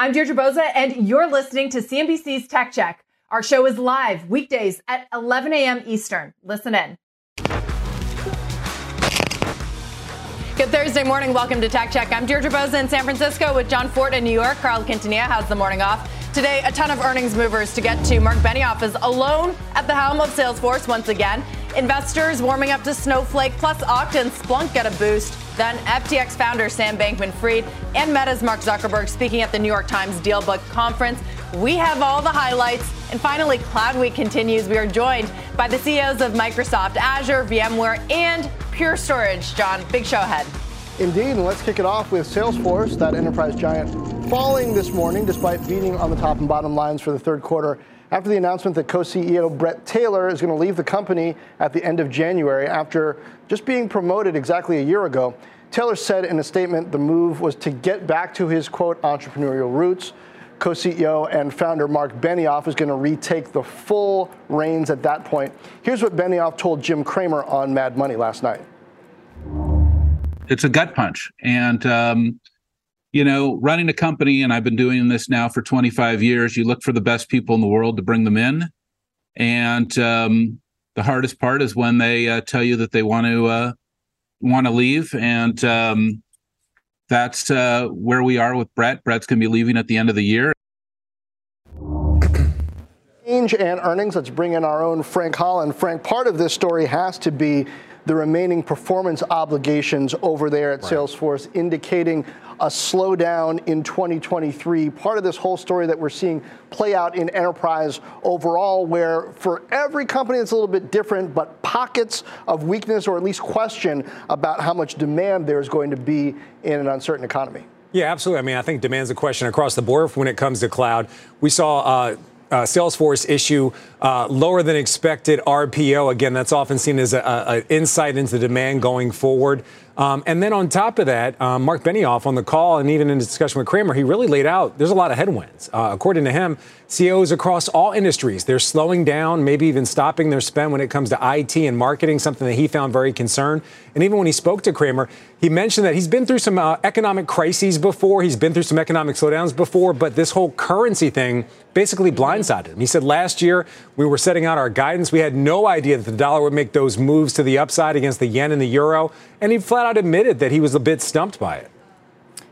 I'm Deirdre Bosa, and you're listening to CNBC's Tech Check. Our show is live weekdays at 11 a.m. Eastern. Listen in. Good Thursday morning. Welcome to Tech Check. I'm Deirdre Bosa in San Francisco with John Fortt in New York. Carl Quintanilla has the morning off. Today, a ton of earnings movers to get to. Marc Benioff is alone at the helm of Salesforce once again. Investors warming up to Snowflake, plus Okta and Splunk get a boost. Then FTX founder Sam Bankman Fried and Meta's Mark Zuckerberg speaking at the New York Times Dealbook Conference. We have all the highlights. And finally, Cloud Week continues. We are joined by the CEOs of Microsoft, Azure, VMware, and Pure Storage. John, big show ahead. Indeed, and let's kick it off with Salesforce, that enterprise giant, falling this morning despite beating on the top and bottom lines for the third quarter after the announcement that co CEO Bret Taylor is going to leave the company at the end of January after just being promoted exactly a year ago. Taylor said in a statement the move was to get back to his quote entrepreneurial roots. Co CEO and founder Marc Benioff is going to retake the full reins at that point. Here's what Benioff told Jim Cramer on Mad Money last night. It's a gut punch. And, um, you know, running a company, and I've been doing this now for 25 years, you look for the best people in the world to bring them in. And um, the hardest part is when they uh, tell you that they want to uh, want to leave. And um, that's uh, where we are with Bret. Bret's going to be leaving at the end of the year. Change and earnings. Let's bring in our own Frank Holland. Frank, part of this story has to be the remaining performance obligations over there at right. Salesforce, indicating a slowdown in 2023. Part of this whole story that we're seeing play out in enterprise overall, where for every company it's a little bit different, but pockets of weakness or at least question about how much demand there's going to be in an uncertain economy. Yeah, absolutely. I mean, I think demand's a question across the board when it comes to cloud. We saw uh, uh, Salesforce issue uh, lower than expected RPO. Again, that's often seen as an insight into demand going forward. Um, and then on top of that, um, Marc Benioff on the call and even in his discussion with Cramer, he really laid out there's a lot of headwinds. Uh, according to him, CEOs across all industries, they're slowing down, maybe even stopping their spend when it comes to IT and marketing, something that he found very concerned. And even when he spoke to Cramer, he mentioned that he's been through some uh, economic crises before, he's been through some economic slowdowns before, but this whole currency thing basically blindsided him. He said last year we were setting out our guidance. We had no idea that the dollar would make those moves to the upside against the yen and the euro. And he flat admitted that he was a bit stumped by it.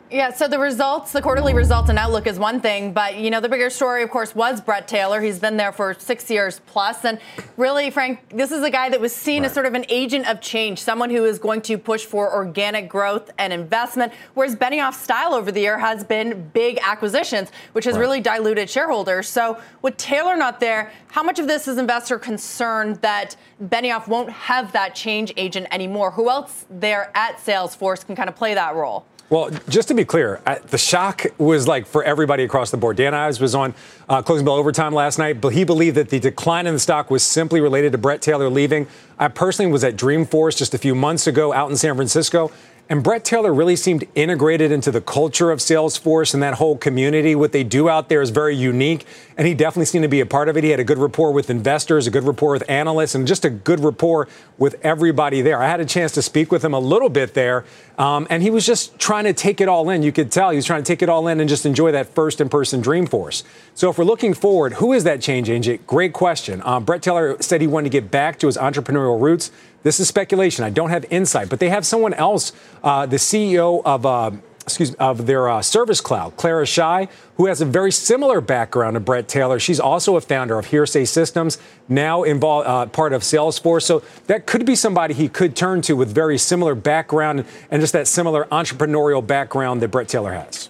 Yeah, so the results, the quarterly results and outlook is one thing, but you know the bigger story, of course, was Bret Taylor. He's been there for six years plus, and really, Frank, this is a guy that was seen right. as sort of an agent of change, someone who is going to push for organic growth and investment. Whereas Benioff's style over the year has been big acquisitions, which has right. really diluted shareholders. So with Taylor not there, how much of this is investor concern that Benioff won't have that change agent anymore? Who else there at Salesforce can kind of play that role? Well, just to be clear, the shock was like for everybody across the board. Dan Ives was on uh, closing bell overtime last night, but he believed that the decline in the stock was simply related to Bret Taylor leaving. I personally was at Dreamforce just a few months ago out in San Francisco, and Bret Taylor really seemed integrated into the culture of Salesforce and that whole community. What they do out there is very unique, and he definitely seemed to be a part of it. He had a good rapport with investors, a good rapport with analysts, and just a good rapport with everybody there. I had a chance to speak with him a little bit there, um, and he was just trying to take it all in. You could tell he was trying to take it all in and just enjoy that first in person Dreamforce. So if we're looking forward, who is that change agent? Great question. Um, Bret Taylor said he wanted to get back to his entrepreneurial roots. This is speculation. I don't have insight, but they have someone else, uh, the CEO of. Uh, excuse me, of their uh, service cloud, Clara Shih, who has a very similar background to Bret Taylor. She's also a founder of Hearsay Systems, now involved uh, part of Salesforce. So that could be somebody he could turn to with very similar background and just that similar entrepreneurial background that Bret Taylor has.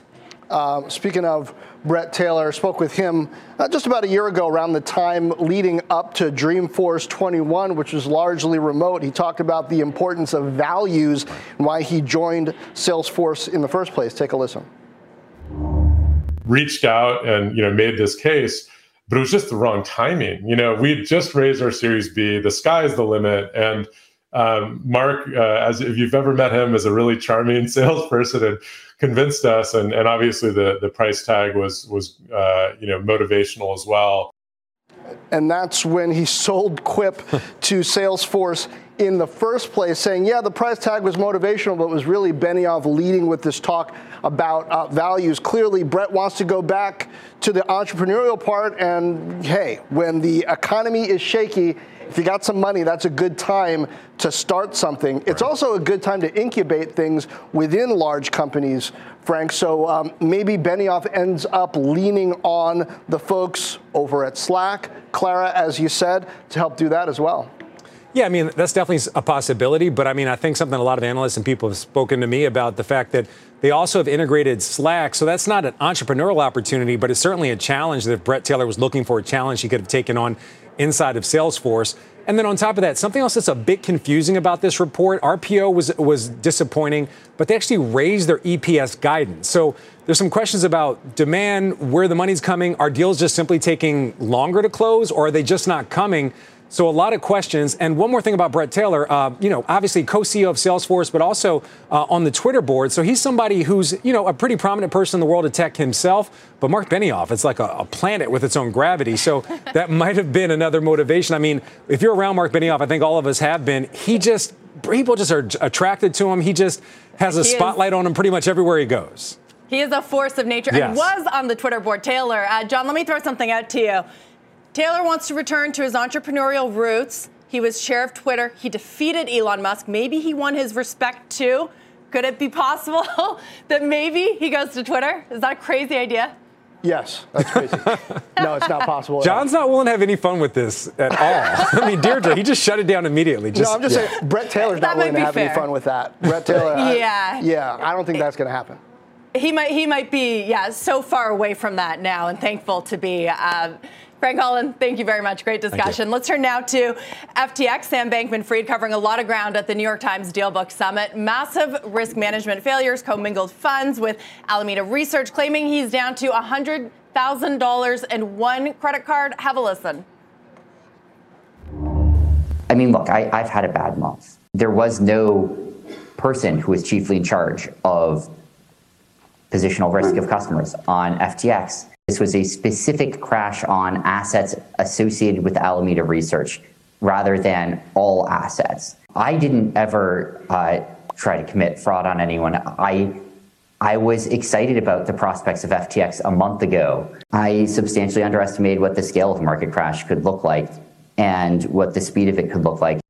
Uh, speaking of Bret Taylor, spoke with him uh, just about a year ago, around the time leading up to Dreamforce 21, which was largely remote. He talked about the importance of values and why he joined Salesforce in the first place. Take a listen. reached out and you know made this case, but it was just the wrong timing. You know, we just raised our Series B. The sky is the limit, and um, Marc, uh, as if you've ever met him, is a really charming salesperson and convinced us. And, and obviously, the the price tag was was uh, you know motivational as well. And that's when he sold Quip to Salesforce in the first place, saying, yeah, the price tag was motivational, but it was really Benioff leading with this talk about uh, values. Clearly, Bret wants to go back to the entrepreneurial part. And hey, when the economy is shaky, if you got some money, that's a good time to start something. It's also a good time to incubate things within large companies, Frank. So um, maybe Benioff ends up leaning on the folks over at Slack, Clara, as you said, to help do that as well. Yeah, I mean, that's definitely a possibility. But I mean, I think something a lot of analysts and people have spoken to me about the fact that they also have integrated Slack. So that's not an entrepreneurial opportunity, but it's certainly a challenge that if Bret Taylor was looking for a challenge he could have taken on inside of Salesforce. And then on top of that, something else that's a bit confusing about this report, RPO was was disappointing, but they actually raised their EPS guidance. So there's some questions about demand, where the money's coming. Are deals just simply taking longer to close, or are they just not coming? So a lot of questions. And one more thing about Bret Taylor, uh, you know, obviously co-CEO of Salesforce, but also uh, on the Twitter board. So he's somebody who's, you know, a pretty prominent person in the world of tech himself. But Marc Benioff, it's like a, a planet with its own gravity. So that might have been another motivation. I mean, if you're around Marc Benioff, I think all of us have been. He just people just are attracted to him. He just has a he spotlight is. on him pretty much everywhere he goes. He is a force of nature yes. and was on the Twitter board. Taylor, uh, John, let me throw something out to you. Taylor wants to return to his entrepreneurial roots. He was chair of Twitter. He defeated Elon Musk. Maybe he won his respect too. Could it be possible that maybe he goes to Twitter? Is that a crazy idea? Yes, that's crazy. no, it's not possible. John's not willing to have any fun with this at all. I mean, Deirdre, he just shut it down immediately. Just, no, I'm just yeah. saying, Bret Taylor's not willing to have fair. any fun with that. Bret Taylor, yeah, I, yeah, I don't think that's going to happen. He might, he might be, yeah, so far away from that now, and thankful to be. Uh, Frank Holland, thank you very much. Great discussion. Let's turn now to FTX. Sam Bankman Fried covering a lot of ground at the New York Times Dealbook Summit. Massive risk management failures, commingled funds with Alameda Research claiming he's down to $100,000 and one credit card. Have a listen. I mean, look, I, I've had a bad month. There was no person who was chiefly in charge of positional risk of customers on FTX. This was a specific crash on assets associated with Alameda Research rather than all assets. I didn't ever uh, try to commit fraud on anyone. I I was excited about the prospects of FTX a month ago. I substantially underestimated what the scale of a market crash could look like and what the speed of it could look like.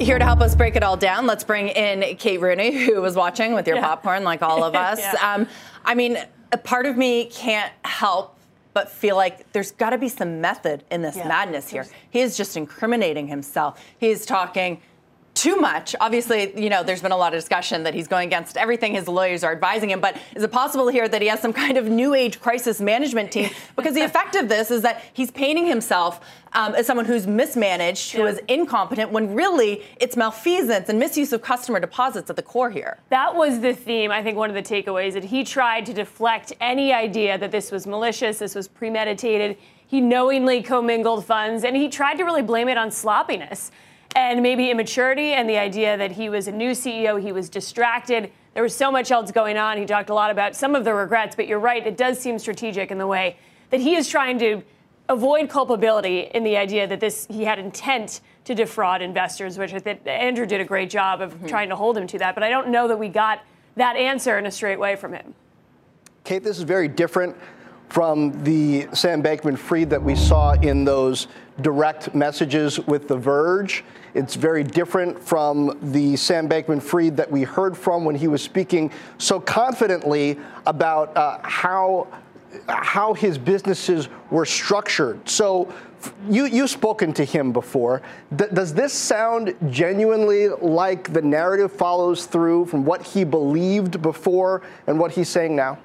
Here to help us break it all down, let's bring in Kate Rooney, who was watching with your yeah. popcorn like all of us. yeah. um, I mean, a part of me can't help but feel like there's got to be some method in this yeah, madness here. He is just incriminating himself. He's talking too much. Obviously, you know, there's been a lot of discussion that he's going against everything his lawyers are advising him. But is it possible here that he has some kind of new age crisis management team? Because the effect of this is that he's painting himself um, as someone who's mismanaged, who yeah. is incompetent, when really it's malfeasance and misuse of customer deposits at the core here. That was the theme. I think one of the takeaways that he tried to deflect any idea that this was malicious, this was premeditated. He knowingly commingled funds, and he tried to really blame it on sloppiness and maybe immaturity and the idea that he was a new CEO, he was distracted. There was so much else going on. He talked a lot about some of the regrets, but you're right, it does seem strategic in the way that he is trying to avoid culpability in the idea that this he had intent to defraud investors, which I think Andrew did a great job of mm-hmm. trying to hold him to that. But I don't know that we got that answer in a straight way from him. Kate, this is very different from the Sam Bankman Fried that we saw in those direct messages with The Verge. It's very different from the Sam Bankman Fried that we heard from when he was speaking so confidently about uh, how, how his businesses were structured. So, you, you've spoken to him before. Does this sound genuinely like the narrative follows through from what he believed before and what he's saying now?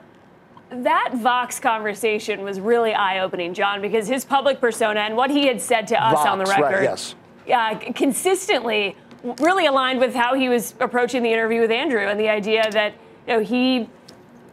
That Vox conversation was really eye opening, John, because his public persona and what he had said to us Vox, on the record right, yes. uh, consistently really aligned with how he was approaching the interview with Andrew and the idea that you know, he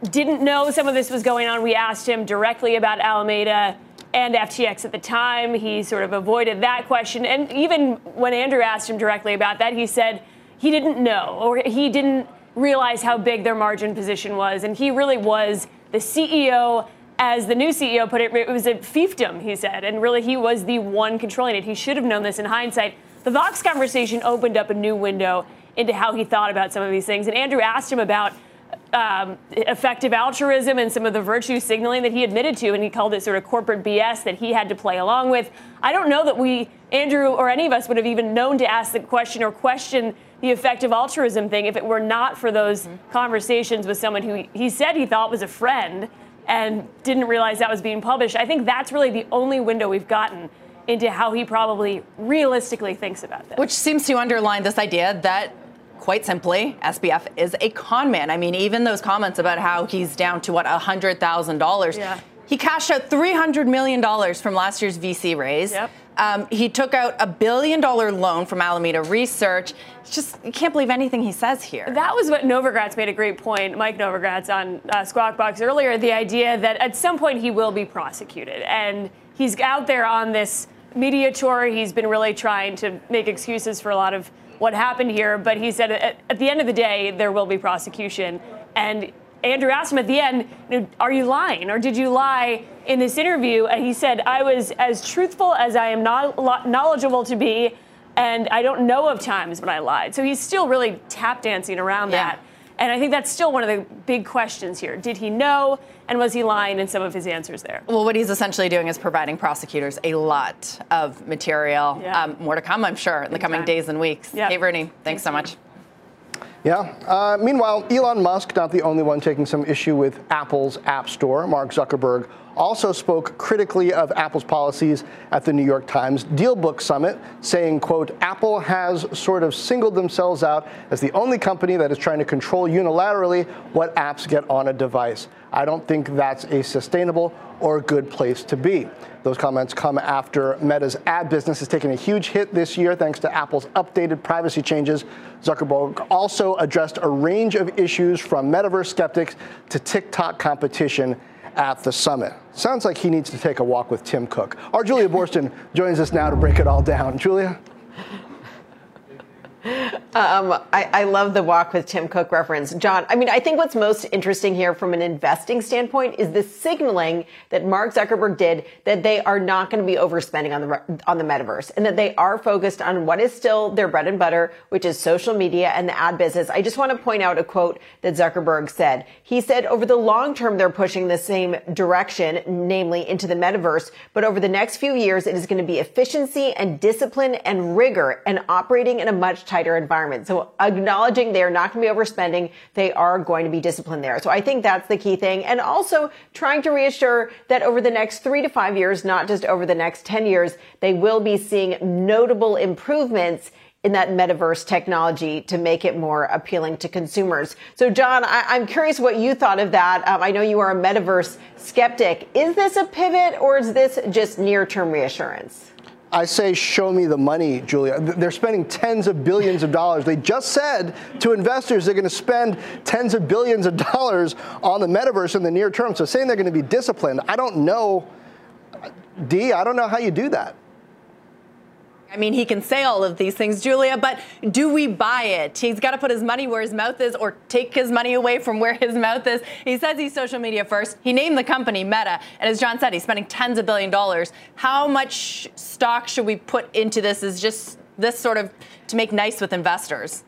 didn't know some of this was going on. We asked him directly about Alameda and FTX at the time. He sort of avoided that question. And even when Andrew asked him directly about that, he said he didn't know or he didn't realize how big their margin position was. And he really was the CEO. As the new CEO put it, it was a fiefdom, he said. And really, he was the one controlling it. He should have known this in hindsight. The Vox conversation opened up a new window into how he thought about some of these things. And Andrew asked him about um, effective altruism and some of the virtue signaling that he admitted to, and he called it sort of corporate BS that he had to play along with. I don't know that we, Andrew, or any of us would have even known to ask the question or question the effective altruism thing if it were not for those mm-hmm. conversations with someone who he said he thought was a friend and didn't realize that was being published. I think that's really the only window we've gotten into how he probably realistically thinks about this. Which seems to underline this idea that quite simply, SBF is a con man. I mean, even those comments about how he's down to what $100,000. Yeah. He cashed out $300 million from last year's VC raise. Yep. Um, he took out a billion dollar loan from Alameda Research. It's just, you can't believe anything he says here. That was what Novogratz made a great point, Mike Novogratz on uh, Squawk Box earlier, the idea that at some point he will be prosecuted. And he's out there on this media tour. He's been really trying to make excuses for a lot of what happened here, but he said at, at the end of the day, there will be prosecution. And Andrew asked him at the end, Are you lying? Or did you lie in this interview? And he said, I was as truthful as I am not knowledgeable to be, and I don't know of times when I lied. So he's still really tap dancing around yeah. that. And I think that's still one of the big questions here. Did he know? And was he lying in some of his answers there? Well, what he's essentially doing is providing prosecutors a lot of material. Yeah. Um, more to come, I'm sure, in the coming days and weeks. Yep. Kate Rooney, thanks, thanks so much. Yeah. Uh, meanwhile, Elon Musk, not the only one taking some issue with Apple's App Store. Mark Zuckerberg also spoke critically of Apple's policies at the New York Times DealBook Summit, saying, quote, Apple has sort of singled themselves out as the only company that is trying to control unilaterally what apps get on a device. I don't think that's a sustainable or a good place to be. Those comments come after Meta's ad business has taken a huge hit this year thanks to Apple's updated privacy changes. Zuckerberg also addressed a range of issues from metaverse skeptics to TikTok competition at the summit. Sounds like he needs to take a walk with Tim Cook. Our Julia Boorstin joins us now to break it all down. Julia? Um, I, I, love the walk with Tim Cook reference. John, I mean, I think what's most interesting here from an investing standpoint is the signaling that Mark Zuckerberg did that they are not going to be overspending on the, on the metaverse and that they are focused on what is still their bread and butter, which is social media and the ad business. I just want to point out a quote that Zuckerberg said. He said, over the long term, they're pushing the same direction, namely into the metaverse. But over the next few years, it is going to be efficiency and discipline and rigor and operating in a much tighter environment. So acknowledging they are not going to be overspending, they are going to be disciplined there. So I think that's the key thing. And also trying to reassure that over the next three to five years, not just over the next 10 years, they will be seeing notable improvements in that metaverse technology to make it more appealing to consumers. So, John, I- am curious what you thought of that. Um, I know you are a metaverse skeptic. Is this a pivot or is this just near term reassurance? I say, show me the money, Julia. They're spending tens of billions of dollars. They just said to investors they're going to spend tens of billions of dollars on the metaverse in the near term. So saying they're going to be disciplined, I don't know, D, I don't know how you do that. I mean, he can say all of these things, Julia, but do we buy it? He's got to put his money where his mouth is or take his money away from where his mouth is. He says he's social media first. He named the company Meta. And as John said, he's spending tens of billion dollars. How much stock should we put into this is just this sort of to make nice with investors?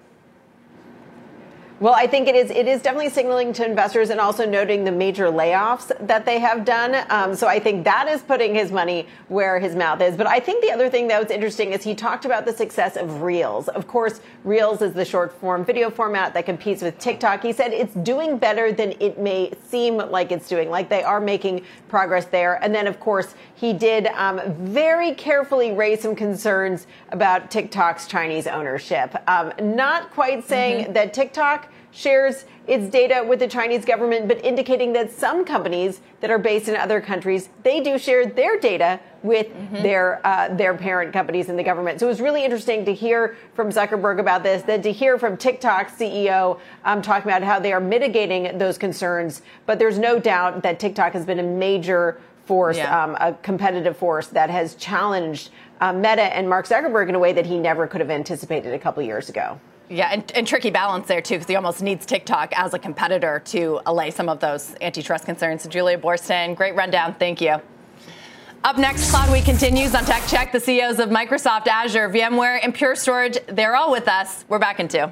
Well, I think it is. It is definitely signaling to investors and also noting the major layoffs that they have done. Um, so I think that is putting his money where his mouth is. But I think the other thing that was interesting is he talked about the success of Reels. Of course, Reels is the short form video format that competes with TikTok. He said it's doing better than it may seem like it's doing. Like they are making progress there. And then, of course, he did um, very carefully raise some concerns about TikTok's Chinese ownership. Um, not quite saying mm-hmm. that TikTok shares its data with the Chinese government, but indicating that some companies that are based in other countries, they do share their data with mm-hmm. their uh, their parent companies in the government. So it was really interesting to hear from Zuckerberg about this, then to hear from TikTok CEO um, talking about how they are mitigating those concerns. But there's no doubt that TikTok has been a major force, yeah. um, a competitive force that has challenged uh, Meta and Mark Zuckerberg in a way that he never could have anticipated a couple years ago. Yeah, and, and, tricky balance there too, because he almost needs TikTok as a competitor to allay some of those antitrust concerns. Julia Boorstin, great rundown. Thank you. Up next, Cloud Week continues on Tech Check. The CEOs of Microsoft, Azure, VMware, and Pure Storage, they're all with us. We're back in two.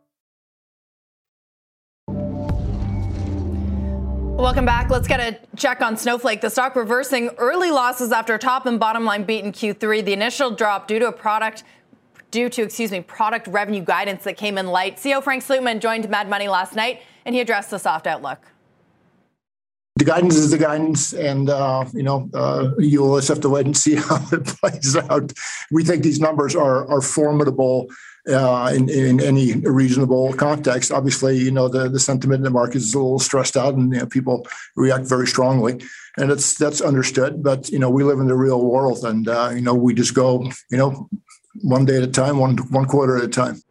Welcome back. Let's get a check on Snowflake. The stock reversing early losses after top and bottom line beat in Q3. The initial drop due to a product due to, excuse me, product revenue guidance that came in light. CEO Frank Slootman joined Mad Money last night and he addressed the soft outlook. The guidance is the guidance, and uh, you know uh, you always have to wait and see how it plays out. We think these numbers are are formidable uh, in, in any reasonable context. Obviously, you know the, the sentiment in the market is a little stressed out, and you know, people react very strongly, and that's that's understood. But you know we live in the real world, and uh, you know we just go you know one day at a time, one one quarter at a time.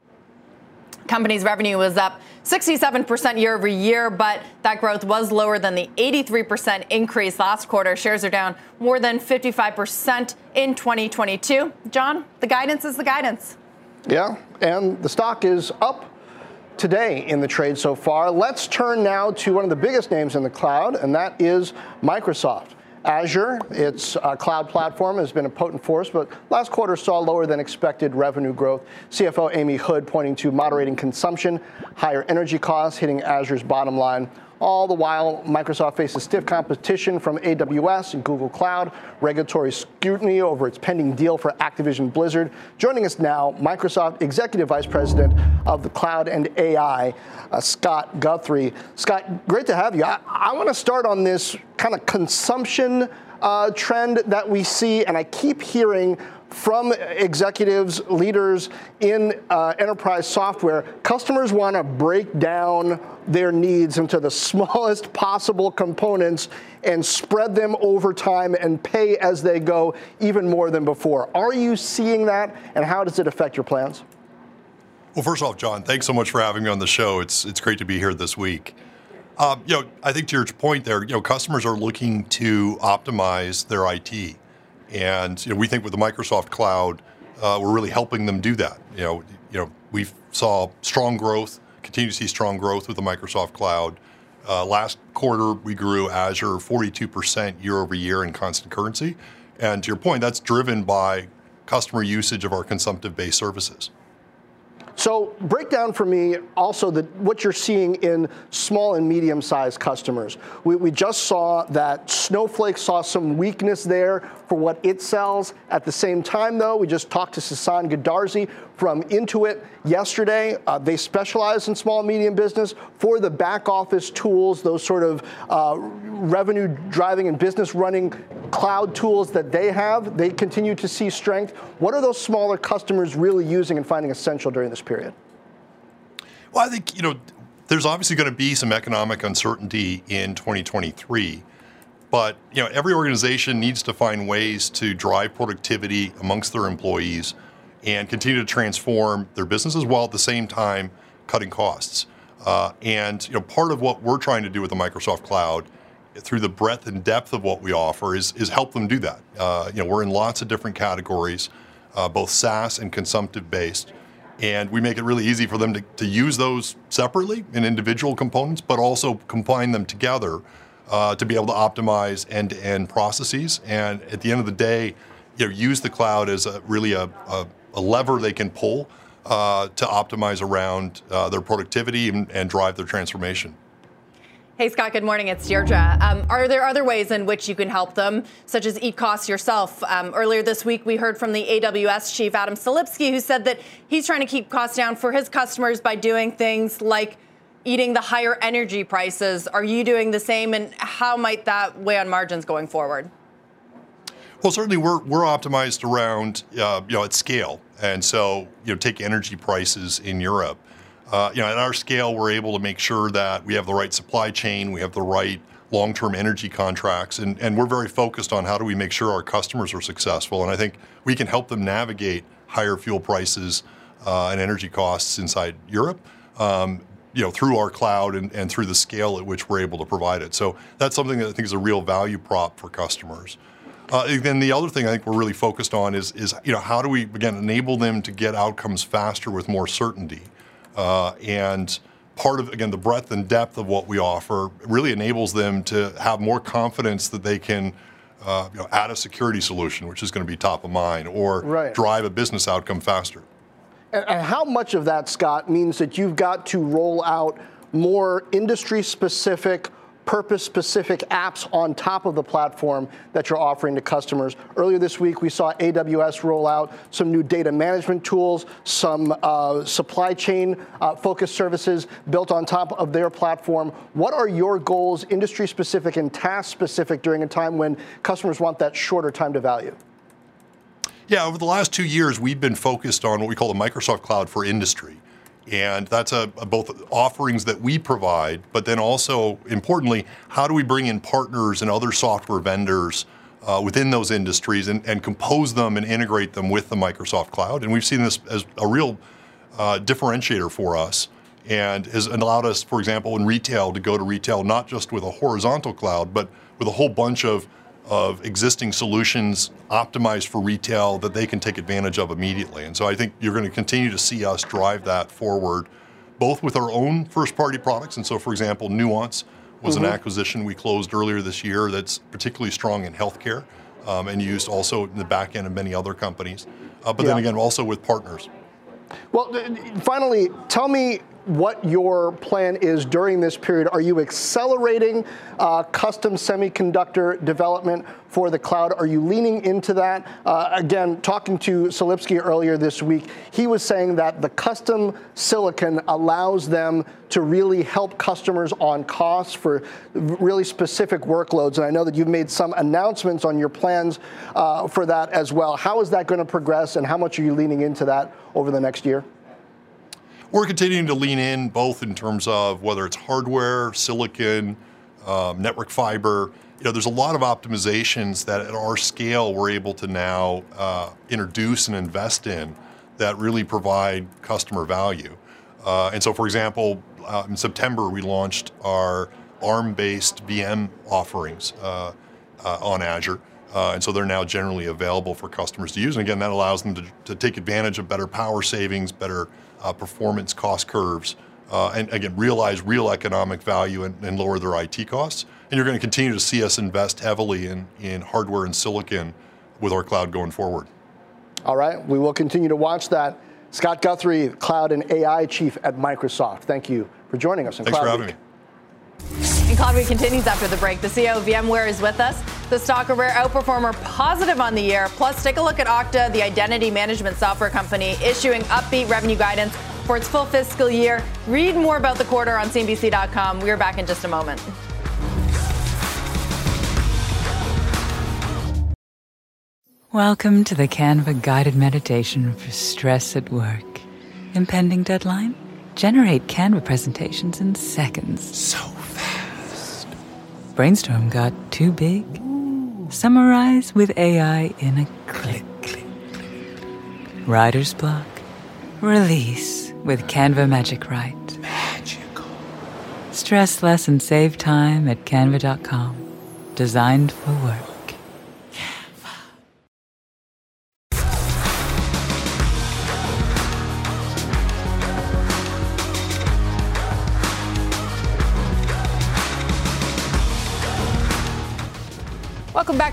Company's revenue was up 67% year over year, but that growth was lower than the 83% increase last quarter. Shares are down more than 55% in 2022. John, the guidance is the guidance. Yeah, and the stock is up today in the trade so far. Let's turn now to one of the biggest names in the cloud, and that is Microsoft. Azure, its uh, cloud platform, has been a potent force, but last quarter saw lower than expected revenue growth. CFO Amy Hood pointing to moderating consumption, higher energy costs hitting Azure's bottom line. All the while, Microsoft faces stiff competition from AWS and Google Cloud, regulatory scrutiny over its pending deal for Activision Blizzard. Joining us now, Microsoft Executive Vice President of the Cloud and AI, uh, Scott Guthrie. Scott, great to have you. I, I want to start on this kind of consumption uh, trend that we see, and I keep hearing from executives, leaders in uh, enterprise software, customers want to break down their needs into the smallest possible components and spread them over time and pay as they go even more than before. Are you seeing that, and how does it affect your plans? Well, first off, John, thanks so much for having me on the show. It's it's great to be here this week. Um, you know, I think to your point there, you know, customers are looking to optimize their IT. And you know, we think with the Microsoft Cloud, uh, we're really helping them do that. You know, you know, we saw strong growth, continue to see strong growth with the Microsoft Cloud. Uh, last quarter, we grew Azure 42% year over year in constant currency. And to your point, that's driven by customer usage of our consumptive-based services. So break down for me also the, what you're seeing in small and medium-sized customers. We, we just saw that Snowflake saw some weakness there for what it sells. At the same time, though, we just talked to Sasan Goodarzi from Intuit yesterday. Uh, they specialize in small and medium business for the back office tools, those sort of uh, revenue driving and business running cloud tools that they have, they continue to see strength. What are those smaller customers really using and finding essential during this period? Well, I think, you know, there's obviously going to be some economic uncertainty in 2023. But you know, every organization needs to find ways to drive productivity amongst their employees and continue to transform their businesses while at the same time cutting costs. Uh, and you know, part of what we're trying to do with the Microsoft Cloud through the breadth and depth of what we offer is, is help them do that. Uh, you know, we're in lots of different categories, uh, both SaaS and consumptive based. And we make it really easy for them to, to use those separately in individual components, but also combine them together uh, to be able to optimize end-to-end processes. And at the end of the day, you know, use the cloud as a, really a, a, a, lever they can pull uh, to optimize around uh, their productivity and, and, drive their transformation. Hey, Scott, good morning. It's Deirdre. Um, are there other ways in which you can help them, such as eat costs yourself? Um, earlier this week, we heard from the AWS chief, Adam Selipsky, who said that he's trying to keep costs down for his customers by doing things like eating the higher energy prices. Are you doing the same, and how might that weigh on margins going forward? Well, certainly we're we're optimized around uh, you know at scale, and so you know take energy prices in Europe. Uh, you know, at our scale, we're able to make sure that we have the right supply chain, we have the right long-term energy contracts, and, and we're very focused on how do we make sure our customers are successful. And I think we can help them navigate higher fuel prices uh, and energy costs inside Europe. Um, you know, through our cloud and, and through the scale at which we're able to provide it. So that's something that I think is a real value prop for customers. Uh, then the other thing I think we're really focused on is, is you know how do we again enable them to get outcomes faster with more certainty, uh, and part of again the breadth and depth of what we offer really enables them to have more confidence that they can uh, you know, add a security solution, which is going to be top of mind, or right. drive a business outcome faster. And how much of that, Scott, means that you've got to roll out more industry specific, purpose specific apps on top of the platform that you're offering to customers? Earlier this week, we saw AWS roll out some new data management tools, some uh, supply chain uh, focused services built on top of their platform. What are your goals, industry specific and task specific, during a time when customers want that shorter time to value? Yeah, over the last two years, we've been focused on what we call the Microsoft Cloud for Industry. And that's a, a, both offerings that we provide, but then also importantly, how do we bring in partners and other software vendors uh, within those industries and, and, compose them and integrate them with the Microsoft Cloud? And we've seen this as a real uh, differentiator for us and has allowed us, for example, in retail to go to retail not just with a horizontal cloud, but with a whole bunch of of existing solutions optimized for retail that they can take advantage of immediately. And so I think you're going to continue to see us drive that forward, both with our own first party products. And so, for example, Nuance was mm-hmm. an acquisition we closed earlier this year that's particularly strong in healthcare um, and used also in the back end of many other companies. Uh, but yeah. then again, also with partners. Well, finally, tell me what your plan is during this period. Are you accelerating uh, custom semiconductor development for the cloud? Are you leaning into that? Uh, again, talking to Selipsky earlier this week, he was saying that the custom silicon allows them to really help customers on costs for really specific workloads. And I know that you've made some announcements on your plans uh, for that as well. How is that going to progress, and how much are you leaning into that over the next year? We're continuing to lean in both in terms of whether it's hardware, silicon, um, network fiber. You know, there's a lot of optimizations that at our scale we're able to now uh, introduce and invest in that really provide customer value. Uh, and so, for example, uh, in September we launched our ARM-based VM offerings uh, uh, on Azure. Uh, and so they're now generally available for customers to use. And again, that allows them to, to take advantage of better power savings, better uh, performance cost curves, uh, and again, realize real economic value and, and, lower their IT costs. And you're going to continue to see us invest heavily in, in hardware and silicon with our cloud going forward. All right, we will continue to watch that. Scott Guthrie, Cloud and AI Chief at Microsoft. Thank you for joining us. In Thanks Cloud for having Week. me. And Cloud continues after the break. The CEO of VMware is with us. The stock a rare outperformer, positive on the year. Plus, take a look at Okta, the identity management software company, issuing upbeat revenue guidance for its full fiscal year. Read more about the quarter on CNBC.com. We're back in just a moment. Welcome to the Canva guided meditation for stress at work. Impending deadline? Generate Canva presentations in seconds. So fast. Brainstorm got too big? Summarize with AI in a click. click, click. Writer's block? Release with Canva Magic Write. Magical. Stress less and save time at canva.com. Designed for work.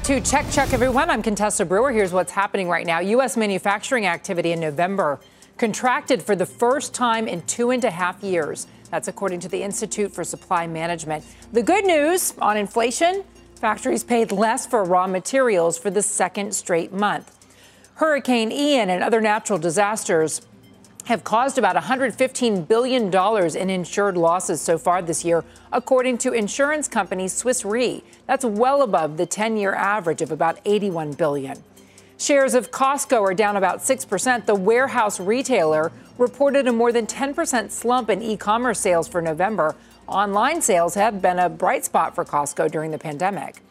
To Check Check, everyone. I'm Contessa Brewer. Here's what's happening right now. U.S. manufacturing activity in November contracted for the first time in two and a half years. That's according to the Institute for Supply Management. The good news on inflation factories paid less for raw materials for the second straight month. Hurricane Ian and other natural disasters have caused about $115 billion in insured losses so far this year, according to insurance company Swiss Re. That's well above the 10-year average of about 81 billion. Shares of Costco are down about 6%. The warehouse retailer reported a more than 10% slump in e-commerce sales for November. Online sales have been a bright spot for Costco during the pandemic.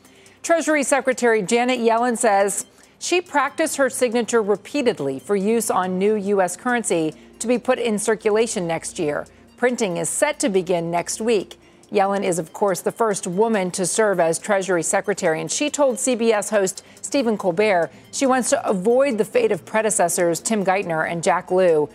Treasury Secretary Janet Yellen says she practiced her signature repeatedly for use on new U.S. currency to be put in circulation next year. Printing is set to begin next week. Yellen is, of course, the first woman to serve as Treasury Secretary, and she told CBS host Stephen Colbert she wants to avoid the fate of predecessors Tim Geithner and Jack Lew,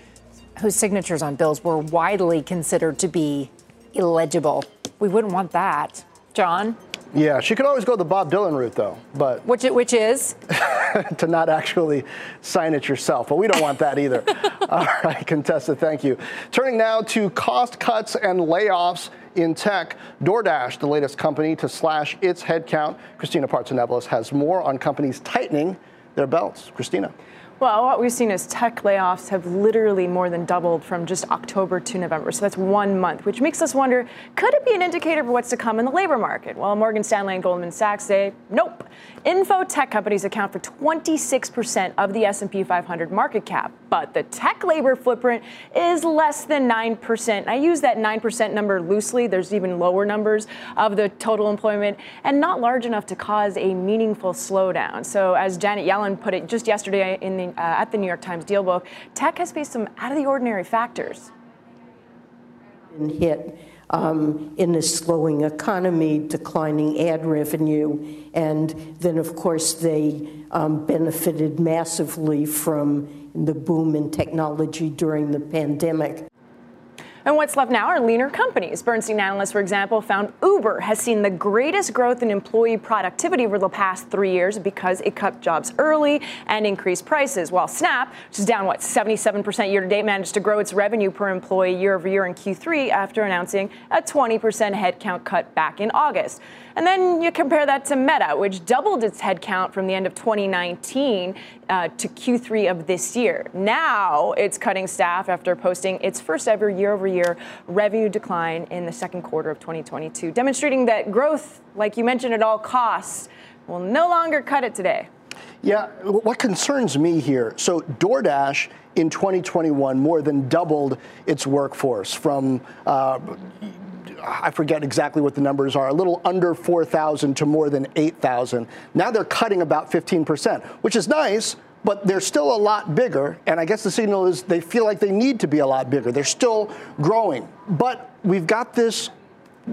whose signatures on bills were widely considered to be illegible. We wouldn't want that. John? Yeah, she could always go the Bob Dylan route, though. But which which is to not actually sign it yourself. But we don't want that either. All right, Contessa, thank you. Turning now to cost cuts and layoffs in tech. DoorDash, the latest company to slash its headcount. Kristina Partsinevelos has more on companies tightening their belts. Kristina. Well, what we've seen is tech layoffs have literally more than doubled from just October to November. So that's one month, which makes us wonder could it be an indicator of what's to come in the labor market? Well, Morgan Stanley and Goldman Sachs say nope. Info tech companies account for 26% of the S&P 500 market cap, but the tech labor footprint is less than 9%. I use that 9% number loosely. There's even lower numbers of the total employment and not large enough to cause a meaningful slowdown. So as Janet Yellen put it just yesterday in the uh, at the New York Times Deal Book, tech has faced some out of the ordinary factors. Hit um, in a slowing economy, declining ad revenue, and then, of course, they um, benefited massively from the boom in technology during the pandemic. And what's left now are leaner companies. Bernstein analysts, for example, found Uber has seen the greatest growth in employee productivity over the past three years because it cut jobs early and increased prices, while Snap, which is down, what, 77% year to date, managed to grow its revenue per employee year over year in Q3 after announcing a 20% headcount cut back in August. And then you compare that to Meta, which doubled its headcount from the end of 2019 uh, to Q3 of this year. Now it's cutting staff after posting its first ever year over year revenue decline in the second quarter of 2022, demonstrating that growth, like you mentioned, at all costs, will no longer cut it today. Yeah, what concerns me here so DoorDash in 2021 more than doubled its workforce from. Uh, I forget exactly what the numbers are, a little under 4,000 to more than 8,000. Now they're cutting about 15%, which is nice, but they're still a lot bigger. And I guess the signal is they feel like they need to be a lot bigger. They're still growing. But we've got this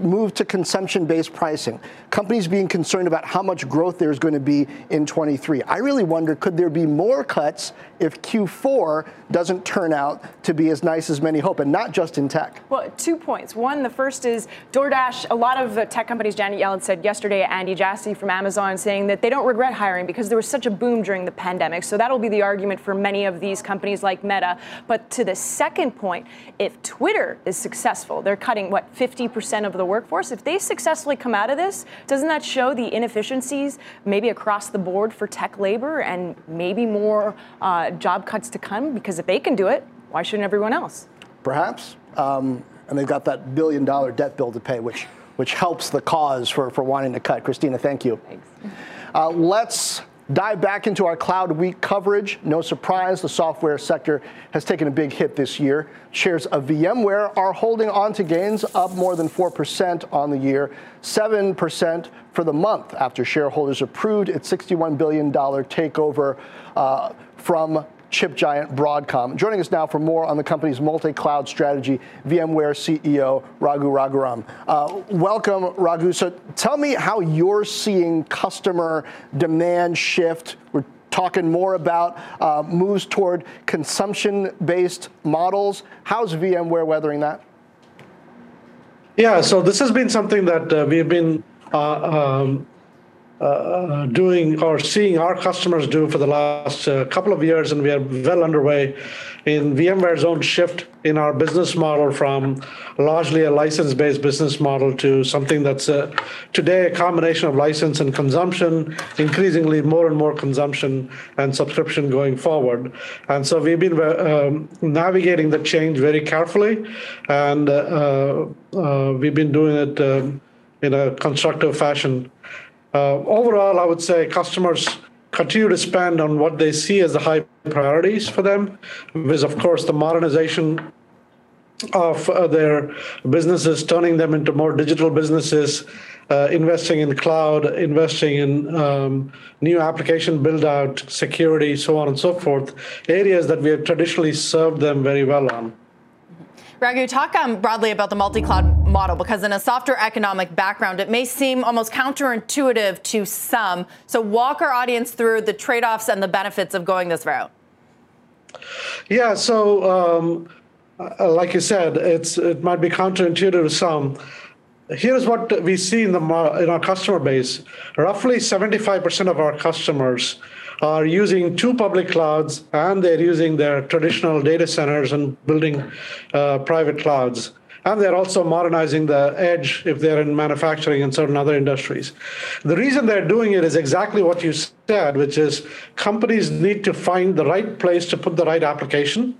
move to consumption based pricing, companies being concerned about how much growth there's going to be in 23. I really wonder could there be more cuts if Q4 doesn't turn out to be as nice as many hope, and not just in tech? Well, two points. One, the first is DoorDash, a lot of the tech companies, Janet Yellen said yesterday, Andy Jassy from Amazon, saying that they don't regret hiring because there was such a boom during the pandemic. So that'll be the argument for many of these companies like Meta. But to the second point, if Twitter is successful, they're cutting, what, 50% of the workforce. If they successfully come out of this, doesn't that show the inefficiencies maybe across the board for tech labor and maybe more uh, job cuts to come? Because if they can do it, why shouldn't everyone else? Perhaps. Um, and they've got that billion dollar debt bill to pay, which, which helps the cause for, for wanting to cut. Kristina, thank you. Thanks. Uh, let's dive back into our Cloud Week coverage. No surprise, the software sector has taken a big hit this year. Shares of VMware are holding on to gains up more than 4% on the year, 7% for the month after shareholders approved its $61 billion takeover uh, from chip giant Broadcom. Joining us now for more on the company's multi cloud strategy, VMware CEO Raghu Raghuram. Uh, welcome, Raghu. So tell me how you're seeing customer demand shift. We're talking more about uh, moves toward consumption based models. How's VMware weathering that? Yeah, so this has been something that uh, we've been uh, um, uh, doing or seeing our customers do for the last uh, couple of years, and we are well underway in VMware's own shift in our business model from largely a license-based business model to something that's uh, today a combination of license and consumption, increasingly more and more consumption and subscription going forward. And so we've been uh, um, navigating the change very carefully, and uh, uh, we've been doing it um, in a constructive fashion. Uh, overall, I would say customers continue to spend on what they see as the high priorities for them, with, of course, the modernization of uh, their businesses, turning them into more digital businesses, uh, investing in cloud, investing in um, new application build out, security, so on and so forth, areas that we have traditionally served them very well on. Raghu, talk um, broadly about the multi-cloud model because in a softer economic background, it may seem almost counterintuitive to some. So walk our audience through the trade-offs and the benefits of going this route. Yeah, so um, uh, like you said, it's it might be counterintuitive to some. Here's what we see in the in our customer base: roughly 75% of our customers are using two public clouds and they're using their traditional data centers and building uh, private clouds. And they're also modernizing the edge if they're in manufacturing and certain other industries. The reason they're doing it is exactly what you said, which is companies need to find the right place to put the right application,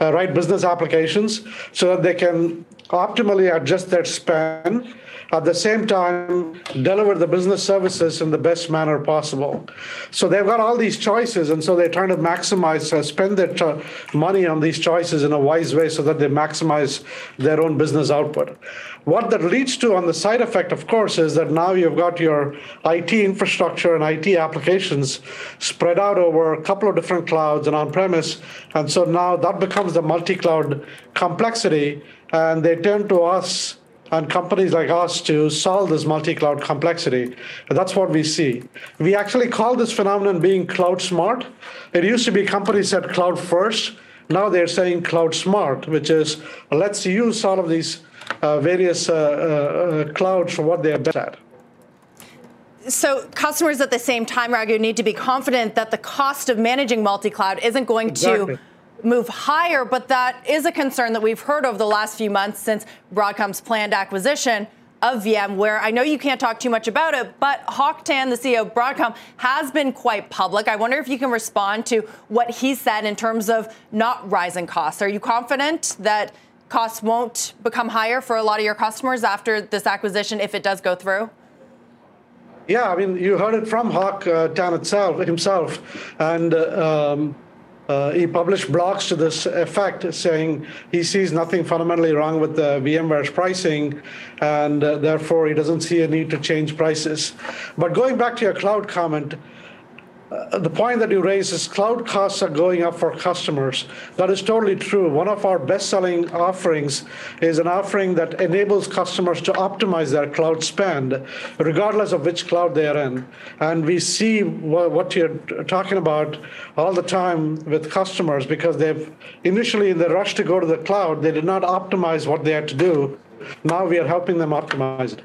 uh, right business applications, so that they can optimally adjust their spend at the same time deliver the business services in the best manner possible. So they've got all these choices, and so they're trying to maximize, uh, spend their money on these choices in a wise way so that they maximize their own business output. What that leads to on the side effect, of course, is that now you've got your IT infrastructure and IT applications spread out over a couple of different clouds and on premise. And so now that becomes the multi cloud complexity. And they turn to us and companies like us to solve this multi-cloud complexity. That's what we see. We actually call this phenomenon being cloud smart. It used to be companies said cloud first. Now they're saying cloud smart, which is let's use all of these uh, various uh, uh, clouds for what they're best at. So customers at the same time, Raghu, need to be confident that the cost of managing multi-cloud isn't going exactly. to move higher, but that is a concern that we've heard over the last few months since Broadcom's planned acquisition of VMware. I know you can't talk too much about it, but Hock Tan, the CEO of Broadcom, has been quite public. I wonder if you can respond to what he said in terms of not rising costs. Are you confident that costs won't become higher for a lot of your customers after this acquisition if it does go through? Yeah, I mean, you heard it from Hock uh, Tan itself, himself. And uh, um, uh, he published blogs to this effect, saying he sees nothing fundamentally wrong with the VMware's pricing, and uh, therefore he doesn't see a need to change prices. But going back to your cloud comment, uh, the point that you raise is cloud costs are going up for customers. That is totally true. One of our best selling offerings is an offering that enables customers to optimize their cloud spend, regardless of which cloud they are in. And we see wh- what you're talking about all the time with customers because they've initially, in the rush to go to the cloud, they did not optimize what they had to do. Now we are helping them optimize it.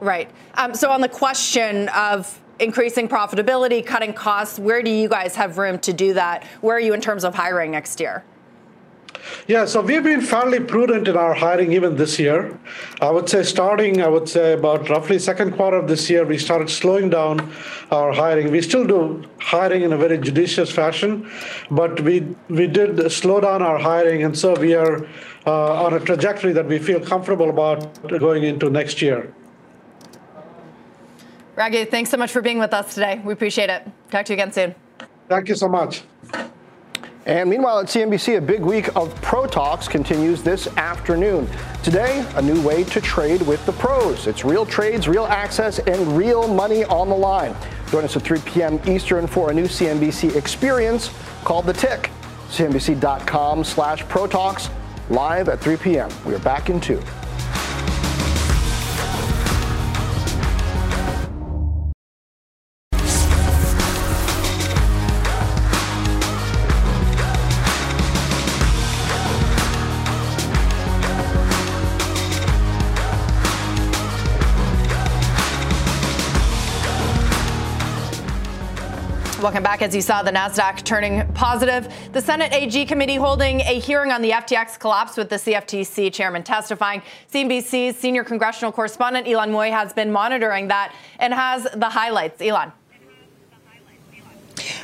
Right. Um, so, on the question of increasing profitability, cutting costs. Where do you guys have room to do that? Where are you in terms of hiring next year? Yeah, so we've been fairly prudent in our hiring even this year. I would say starting, I would say about roughly second quarter of this year, we started slowing down our hiring. We still do hiring in a very judicious fashion, but we we did slow down our hiring, and so we are uh, on a trajectory that we feel comfortable about going into next year. Raghu, thanks so much for being with us today. We appreciate it. Talk to you again soon. Thank you so much. And meanwhile, at CNBC, a big week of Pro Talks continues this afternoon. Today, a new way to trade with the pros. It's real trades, real access, and real money on the line. Join us at 3 p.m. Eastern for a new CNBC experience called The Tick. CNBC.com slash Pro Talks, live at 3 p.m. We are back in two. Welcome back. As you saw, the NASDAQ turning positive. The Senate AG committee holding a hearing on the FTX collapse with the CFTC chairman testifying. CNBC's senior congressional correspondent Ylan Mui has been monitoring that and has the highlights. Ylan.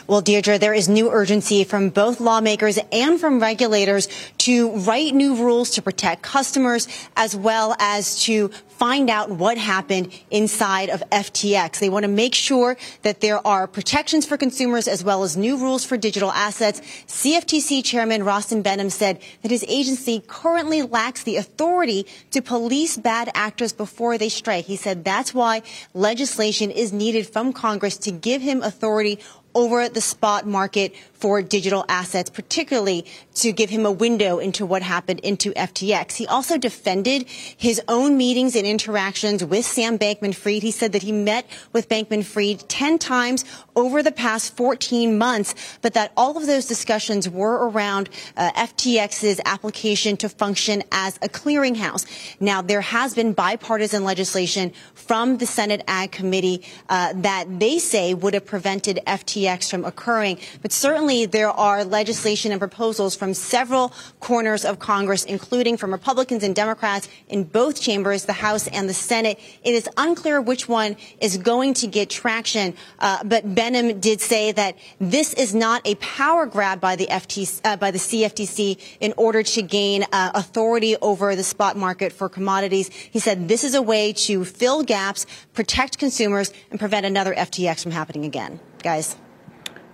Well, Deirdre, there is new urgency from both lawmakers and from regulators to write new rules to protect customers as well as to find out what happened inside of FTX. They want to make sure that there are protections for consumers as well as new rules for digital assets. CFTC Chairman Rostin Behnam said that his agency currently lacks the authority to police bad actors before they strike. He said that's why legislation is needed from Congress to give him authority over at the spot market for digital assets, particularly to give him a window into what happened into FTX. He also defended his own meetings and interactions with Sam Bankman-Fried. He said that he met with Bankman-Fried 10 times over the past 14 months, but that all of those discussions were around uh, FTX's application to function as a clearinghouse. Now, there has been bipartisan legislation from the Senate Ag Committee uh, that they say would have prevented FTX from occurring, but certainly there are legislation and proposals from several corners of Congress, including from Republicans and Democrats in both chambers, the House and the Senate. It is unclear which one is going to get traction, uh, but Behnam did say that this is not a power grab by the FTC, uh, by the CFTC in order to gain uh, authority over the spot market for commodities. He said this is a way to fill gaps, protect consumers, and prevent another FTX from happening again. Guys.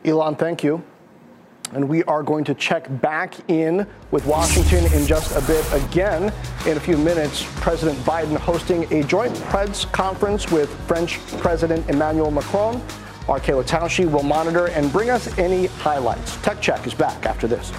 Ylan, thank you. And we are going to check back in with Washington in just a bit again. In a few minutes, President Biden hosting a joint press conference with French President Emmanuel Macron. Our Kayla Tausche will monitor and bring us any highlights. Tech Check is back after this.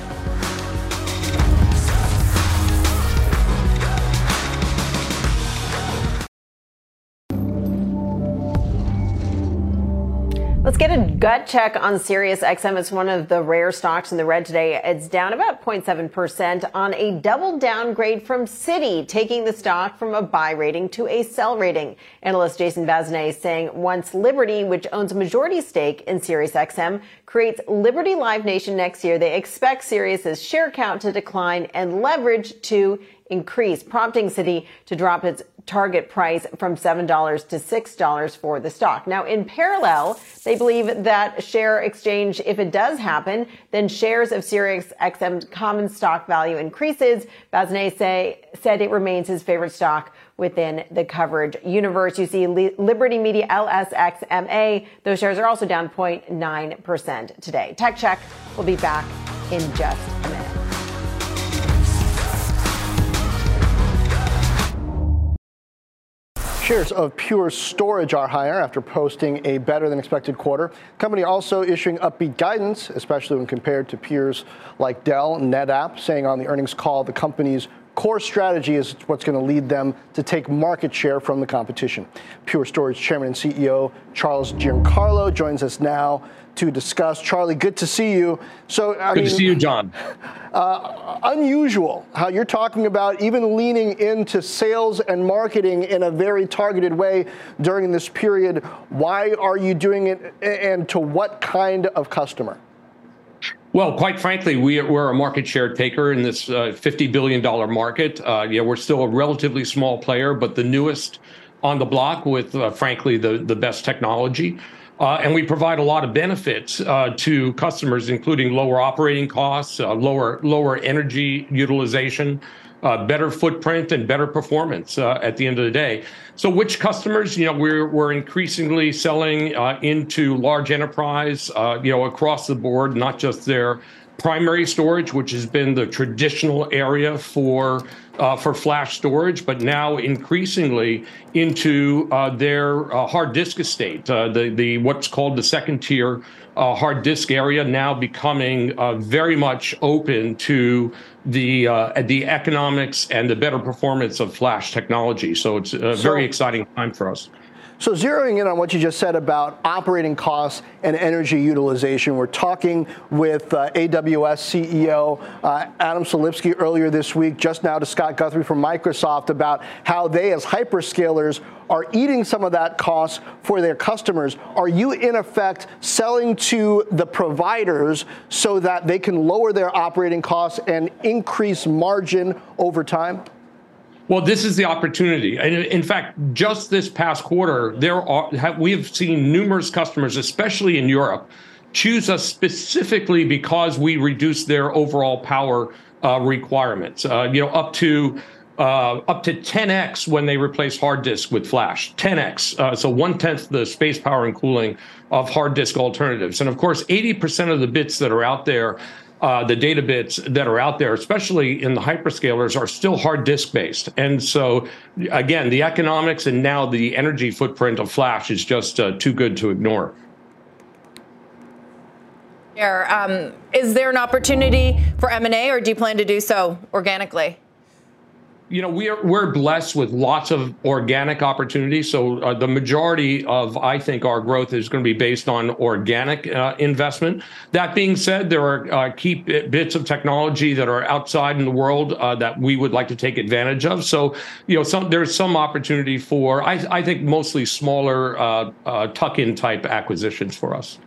Let's get a gut check on SiriusXM. It's one of the rare stocks in the red today. It's down about 0.7% on a double downgrade from Citi, taking the stock from a buy rating to a sell rating. Analyst Jason Bazinet saying once Liberty, which owns a majority stake in SiriusXM, creates Liberty Live Nation next year, they expect Sirius's share count to decline and leverage to increase, prompting Citi to drop its target price from $7 to $6 for the stock. Now, in parallel, they believe that share exchange, if it does happen, then shares of Sirius XM common stock value increases. Bazinet say, said it remains his favorite stock within the coverage universe. You see Liberty Media LSXMA. Those shares are also down 0.9% today. Tech Check will be back in just a minute. Shares of Pure Storage are higher after posting a better than expected quarter. Company also issuing upbeat guidance, especially when compared to peers like Dell NetApp, saying on the earnings call the company's core strategy is what's going to lead them to take market share from the competition. Pure Storage Chairman and CEO Charles Giancarlo joins us now to discuss. Charlie, good to see you. So, I good mean, to see you, John. Uh, unusual how you're talking about even leaning into sales and marketing in a very targeted way during this period. Why are you doing it, and to what kind of customer? Well, quite frankly, we, are a market share taker in this uh, $50 billion market. Uh, yeah, we're still a relatively small player, but the newest on the block with, uh, frankly, the, the best technology. Uh, and we provide a lot of benefits uh, to customers, including lower operating costs, uh, lower lower energy utilization, uh, better footprint, and better performance uh, at the end of the day. So, which customers? You know, we're we're increasingly selling uh, into large enterprise, you know, across the board, not just their primary storage, which has been the traditional area for uh, for flash storage, but now increasingly into uh, their uh, hard disk estate, uh, the the what's called the second tier uh, hard disk area, now becoming uh, very much open to the the economics and the better performance of flash technology. So it's a so, very exciting time for us. So, zeroing in on what you just said about operating costs and energy utilization, we're talking with uh, AWS CEO uh, Adam Selipsky earlier this week, just now to Scott Guthrie from Microsoft, about how they, as hyperscalers, are eating some of that cost for their customers. Are you, in effect, selling to the providers so that they can lower their operating costs and increase margin over time? Well, this is the opportunity. And in fact, just this past quarter, there are we have seen numerous customers, especially in Europe, choose us specifically because we reduce their overall power uh, requirements. Uh, you know, up to uh, up to 10x when they replace hard disk with flash. 10x, uh, so one tenth the space, power, and cooling of hard disk alternatives. And of course, 80% of the bits that are out there uh, the data bits that are out there, especially in the hyperscalers, are still hard disk based. And so, again, the economics and now the energy footprint of Flash is just uh, too good to ignore. Um, is there an opportunity for M&A, or do you plan to do so organically? You know, we're we're blessed with lots of organic opportunities. So uh, the majority of, I think, our growth is going to be based on organic uh, investment. That being said, there are uh, key bits of technology that are outside in the world uh, that we would like to take advantage of. So, you know, some there's some opportunity for, I, I think, mostly smaller uh, uh, tuck-in type acquisitions for us.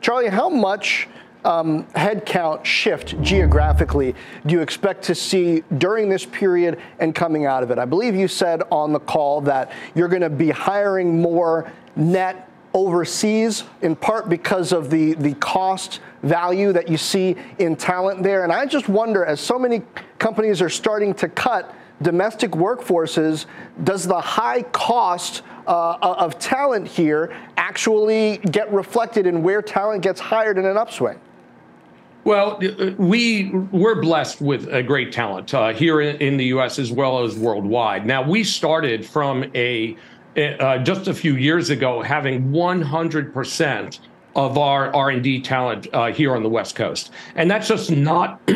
Charlie, how much? Um, headcount shift geographically do you expect to see during this period and coming out of it? I believe you said on the call that you're going to be hiring more net overseas, in part because of the, the cost value that you see in talent there. And I just wonder, as so many companies are starting to cut domestic workforces, does the high cost uh, of talent here actually get reflected in where talent gets hired in an upswing? Well, uh, we we're blessed with a great talent uh, here in, the U.S. as well as worldwide. Now we started from a uh, just a few years ago having 100 percent of our R&D talent uh, here on the West Coast, and that's just not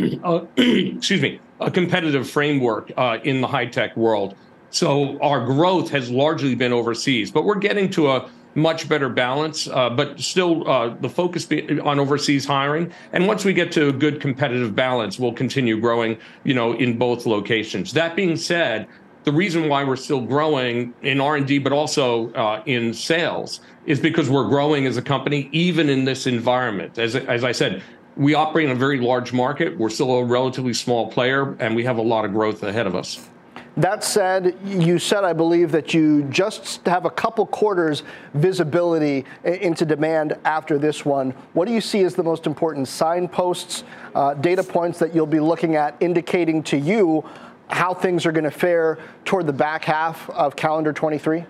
excuse me a competitive framework uh, in the high tech world. So our growth has largely been overseas, but we're getting to a much better balance, uh, but still uh, the focus on overseas hiring. And once we get to a good competitive balance, we'll continue growing, you know, in both locations. That being said, the reason why we're still growing in R&D, but also uh, in sales, is because we're growing as a company, even in this environment. As, as I said, we operate in a very large market. We're still a relatively small player, and we have a lot of growth ahead of us. That said, you said, I believe, that you just have a couple quarters visibility into demand after this one. What do you see as the most important signposts, uh, data points that you'll be looking at indicating to you how things are going to fare toward the back half of calendar 23?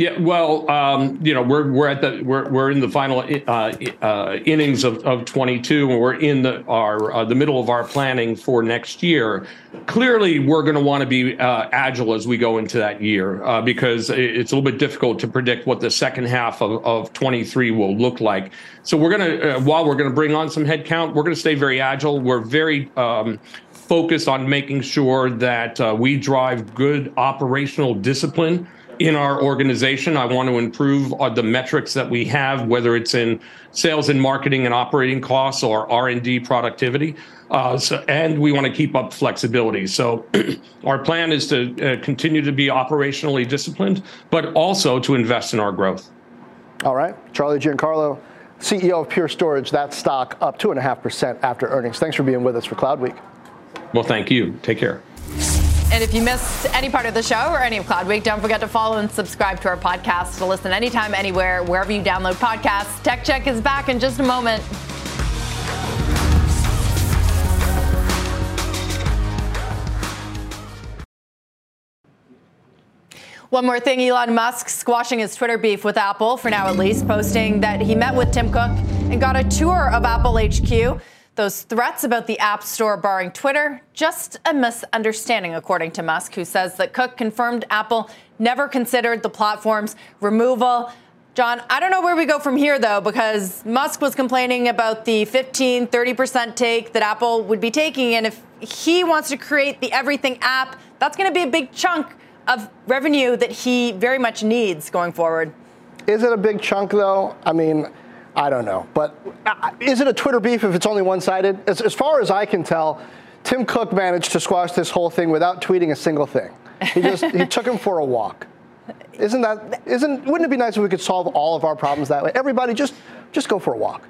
Yeah, well, um, you know, we're we're at the we're we're in the final uh, uh, innings of, of 22, and we're in the our uh, the middle of our planning for next year. Clearly, we're going to want to be uh, agile as we go into that year uh, because it's a little bit difficult to predict what the second half of, of 23 will look like. So we're going to uh, while we're going to bring on some headcount, we're going to stay very agile. We're very um, focused on making sure that we drive good operational discipline in our organization. I want to improve uh, the metrics that we have, whether it's in sales and marketing and operating costs or R&D productivity. Uh, so, and we want to keep up flexibility. So our plan is to uh, continue to be operationally disciplined, but also to invest in our growth. All right. Charlie Giancarlo, CEO of Pure Storage, that stock up 2.5% after earnings. Thanks for being with us for Cloud Week. Well, thank you. Take care. And if you missed any part of the show or any of Cloud Week, don't forget to follow and subscribe to our podcast to listen anytime, anywhere, wherever you download podcasts. Tech Check is back in just a moment. One more thing Elon Musk squashing his Twitter beef with Apple, for now at least, posting that he met with Tim Cook and got a tour of Apple HQ. Those threats about the App Store barring Twitter, just a misunderstanding, according to Musk, who says that Cook confirmed Apple never considered the platform's removal. John, I don't know where we go from here, though, because Musk was complaining about the 15, 30% take that Apple would be taking. And if he wants to create the Everything app, that's going to be a big chunk of revenue that he very much needs going forward. Is it a big chunk, though? I mean, I don't know. But uh, is it a Twitter beef if it's only one sided? As, as, far as I can tell, Tim Cook managed to squash this whole thing without tweeting a single thing. He just he took him for a walk. Isn't that isn't wouldn't it be nice if we could solve all of our problems that way? Everybody just just go for a walk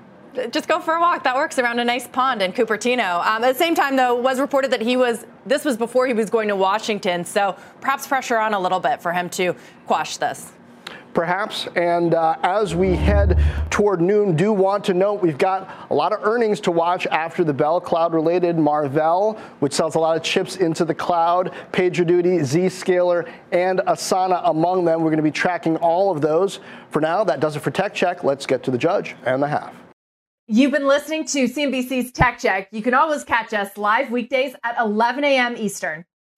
just go for a walk. That works around a nice pond in Cupertino. Um, at the same time, though, was reported that he was. This was before he was going to Washington, so perhaps pressure on a little bit for him to quash this perhaps. And uh, as we head toward noon, do want to note we've got a lot of earnings to watch after the bell. Cloud related Marvell, which sells a lot of chips into the cloud, PagerDuty, Zscaler, and Asana among them. We're going to be tracking all of those. For now, that does it for Tech Check. Let's get to the judge and the half. You've been listening to CNBC's Tech Check. You can always catch us live weekdays at 11 a.m. Eastern.